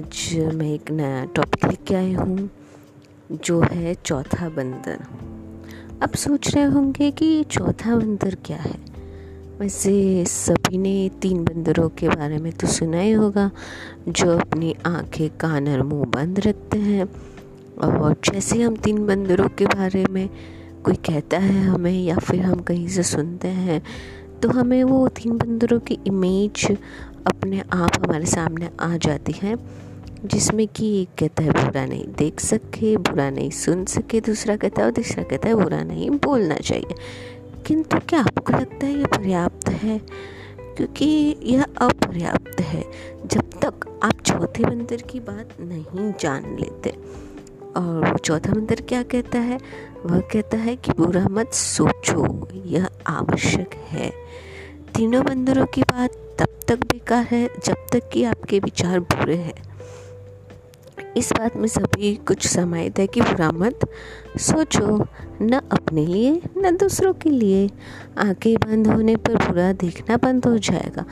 आज मैं एक नया टॉपिक लेके आई हूँ, जो है चौथा बंदर। अब सोच रहे होंगे कि चौथा बंदर क्या है? वैसे सभी ने तीन बंदरों के बारे में तो सुना ही होगा, जो अपनी आँखें, कान और मुँह बंद रखते हैं। और जैसे हम तीन बंदरों के बारे में कोई कहता है हमें, या फिर हम कहीं से सुनते हैं तो हमें वो तीन बंदरों की इमेज अपने आप हमारे सामने आ जाती है। जिसमें कि एक कहता है, बुरा नहीं देख सके, बुरा नहीं सुन सके, दूसरा कहता है और तीसरा कहता है, बुरा नहीं बोलना चाहिए। किंतु क्या आपको लगता है ये पर्याप्त है? क्योंकि यह अपर्याप्त है, जब तक आप चौथे मंदिर की बात नहीं जान लेते। और चौथा मंदिर क्या कहता है? वह कहता है कि बुरा मत सोचो, यह आवश्यक है। तीनों मंदिरों की बात तब तक बेकार है, जब तक कि आपके विचार बुरे हैं। इस बात में सभी कुछ समाहित है कि बुरा मत सोचो, न अपने लिए, न दूसरों के लिए। आँखें बंद होने पर बुरा देखना बंद हो जाएगा,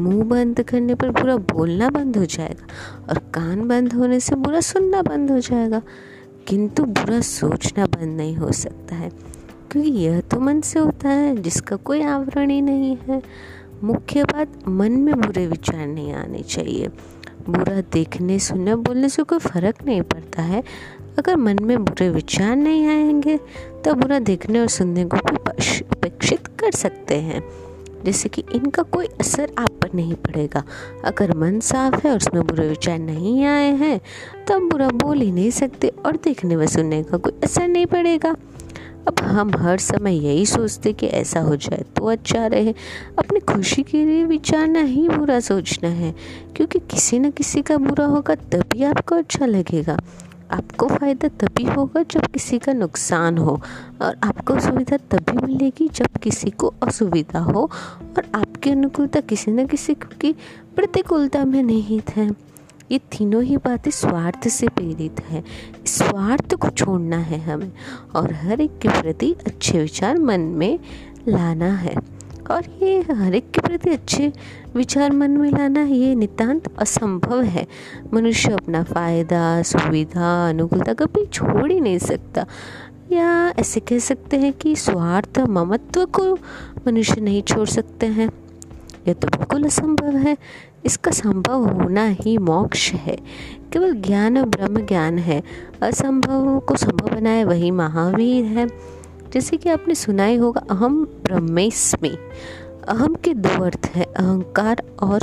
मुँह बंद करने पर बुरा बोलना बंद हो जाएगा, और कान बंद होने से बुरा सुनना बंद हो जाएगा। किंतु बुरा सोचना बंद नहीं हो सकता है, क्योंकि यह तो मन से होता है, जिसका कोई आवरण ही नहीं है। मुख्य बात, मन में बुरे विचार नहीं आने चाहिए। बुरा देखने, सुनने, बोलने से कोई फ़र्क नहीं पड़ता है। अगर मन में बुरे विचार नहीं आएँगे तो बुरा देखने और सुनने को भी उपेक्षित कर सकते हैं। जैसे कि इनका कोई असर आप पर नहीं पड़ेगा। अगर मन साफ़ है और उसमें बुरे विचार नहीं आए हैं तो हम बुरा बोल ही नहीं सकते और देखने व सुनने का कोई असर नहीं पड़ेगा। अब हम हर समय यही सोचते कि ऐसा हो जाए तो अच्छा रहे। अपनी खुशी के लिए विचारना ही बुरा सोचना है, क्योंकि किसी न किसी का बुरा होगा तभी आपको अच्छा लगेगा। आपको फ़ायदा तभी होगा जब किसी का नुकसान हो, और आपको सुविधा तभी मिलेगी जब किसी को असुविधा हो, और आपकी अनुकूलता किसी न किसी की प्रतिकूलता में निहित है। ये तीनों ही बातें स्वार्थ से प्रेरित हैं। स्वार्थ को छोड़ना है हमें और हर एक के प्रति अच्छे विचार मन में लाना है। और ये हर एक के प्रति अच्छे विचार मन में लाना ये नितांत असंभव है। मनुष्य अपना फ़ायदा, सुविधा, अनुकूलता कभी छोड़ ही नहीं सकता। या ऐसे कह सकते हैं कि स्वार्थ ममत्व को मनुष्य नहीं छोड़ सकते हैं। यह तो बिल्कुल असंभव है। इसका संभव होना ही मोक्ष है। केवल ज्ञान और ब्रह्म ज्ञान है। असंभव को संभव बनाए वही महावीर है। जैसे कि आपने सुना ही होगा, अहम ब्रह्मेस्मि। अहम के दो अर्थ है, अहंकार और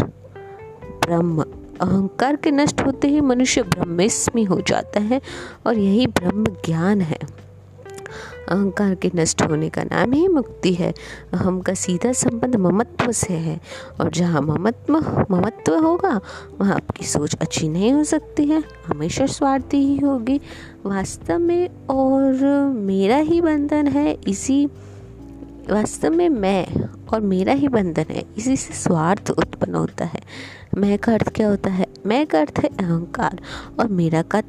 ब्रह्म। अहंकार के नष्ट होते ही मनुष्य ब्रह्मेस्मि हो जाता है और यही ब्रह्म ज्ञान है। अहंकार के नष्ट होने का नाम ही मुक्ति है। अहम का सीधा संबंध ममत्व से है और जहाँ ममत्व ममत्व होगा, वहाँ आपकी सोच अच्छी नहीं हो सकती है, हमेशा स्वार्थी ही होगी। वास्तव में और मेरा ही बंधन है, इसी वास्तव में मैं और मेरा ही बंधन है, इसी से स्वार्थ उत्पन्न होता है। मैं का अर्थ क्या होता है? मैं का अर्थ है अहंकार और मेरा का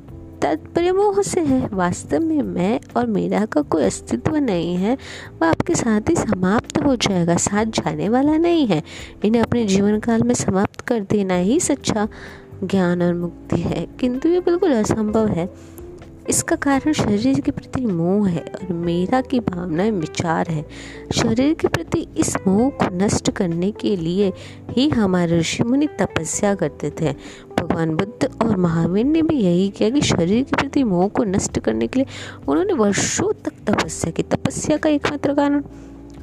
तात्पर्य मोह से है। वास्तव में मैं और मेरा का कोई अस्तित्व नहीं है। वह आपके साथ ही समाप्त हो जाएगा। साथ जाने वाला नहीं है। इन्हें अपने जीवन काल में समाप्त कर देना ही सच्चा ज्ञान और मुक्ति है। किंतु ये बिल्कुल असंभव है। इसका कारण शरीर के प्रति मोह है और मेरा की भावना विचार है। शरीर के प्रति इस मोह को नष्ट करने के लिए ही हमारे ऋषि मुनि तपस्या करते थे। भगवान बुद्ध और महावीर ने भी यही किया कि शरीर के प्रति मोह को नष्ट करने के लिए उन्होंने वर्षों तक तपस्या की। तपस्या का एकमात्र कारण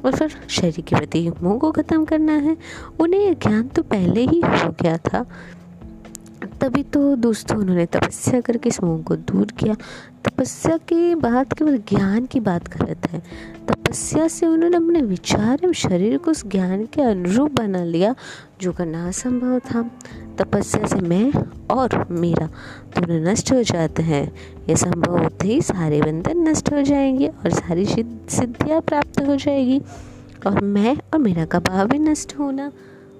और फिर शरीर के प्रति मोह को ख़त्म करना है। उन्हें यह ज्ञान तो पहले ही हो गया था। तभी तो दोस्तों उन्होंने तपस्या करके इस मोह को दूर किया। तपस्या के बाद केवल ज्ञान की बात गलत है। तपस्या से उन्होंने अपने विचार एवं शरीर को उस ज्ञान के अनुरूप बना लिया, जो करना असंभव था। तपस्या से मैं और मेरा दोनों नष्ट हो जाते हैं। यह संभव होते ही सारे बंधन नष्ट हो जाएँगे और सारी सिद्धियाँ प्राप्त हो जाएगी। और मैं और मेरा का भाव भी नष्ट होना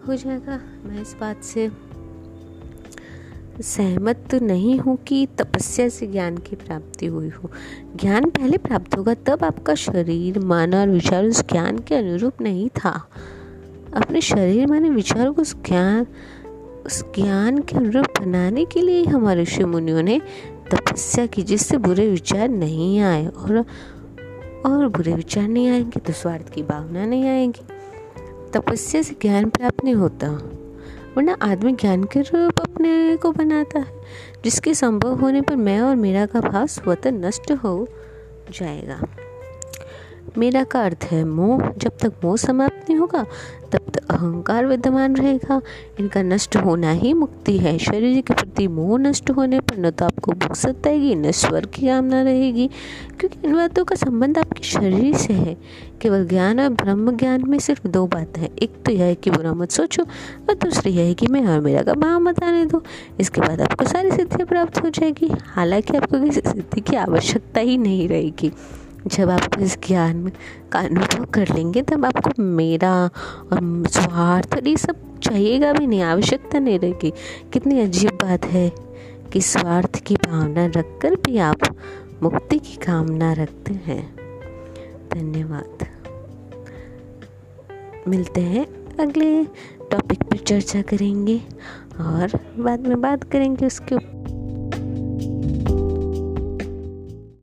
हो जाएगा। मैं इस बात से सहमत तो नहीं हूँ कि तपस्या से ज्ञान की प्राप्ति हुई हो। ज्ञान पहले प्राप्त होगा तब आपका शरीर, मन और विचार उस ज्ञान के अनुरूप नहीं था। अपने शरीर, माने, विचारों को उस ज्ञान उस ज्ञान के अनुरूप बनाने के लिए हमारे ऋषि मुनियों ने तपस्या की, जिससे बुरे विचार नहीं आए और और बुरे विचार नहीं आएँगे तो स्वार्थ की भावना नहीं आएगी। तपस्या से ज्ञान प्राप्त नहीं होता। वरना आदमी ज्ञान के रूप अपने को बनाता है। जिसके संभव होने पर मैं और मेरा का भाव स्वतः नष्ट हो जाएगा। मेरा का अर्थ है मोह। जब तक मोह समाप्त नहीं होगा, तब अहंकार विद्यमान रहेगा। इनका नष्ट होना ही मुक्ति है। शरीर के प्रति मोह नष्ट होने पर न तो आपको भूख सताएगी, न स्वर की कामना रहेगी। क्योंकि इन बातों का संबंध आपके शरीर से है। केवल ज्ञान और ब्रह्म ज्ञान में सिर्फ़ दो बातें हैं। एक तो यह है कि बुरा मत सोचो और दूसरी यह है कि मैं और मेरा का भाव मत आने दो। इसके बाद आपको सारी सिद्धियाँ प्राप्त हो जाएगी। हालाँकि आपको किसी सिद्धि की आवश्यकता ही नहीं रहेगी। जब आप इस ज्ञान का अनुभव कर लेंगे, तब आपको मेरा और स्वार्थ ये सब चाहिएगा भी नहीं, आवश्यकता नहीं रहेगी। कितनी अजीब बात है कि स्वार्थ की भावना रखकर भी आप मुक्ति की कामना रखते हैं। धन्यवाद। मिलते हैं अगले टॉपिक पर चर्चा करेंगे और बाद में बात करेंगे उसके ऊपर।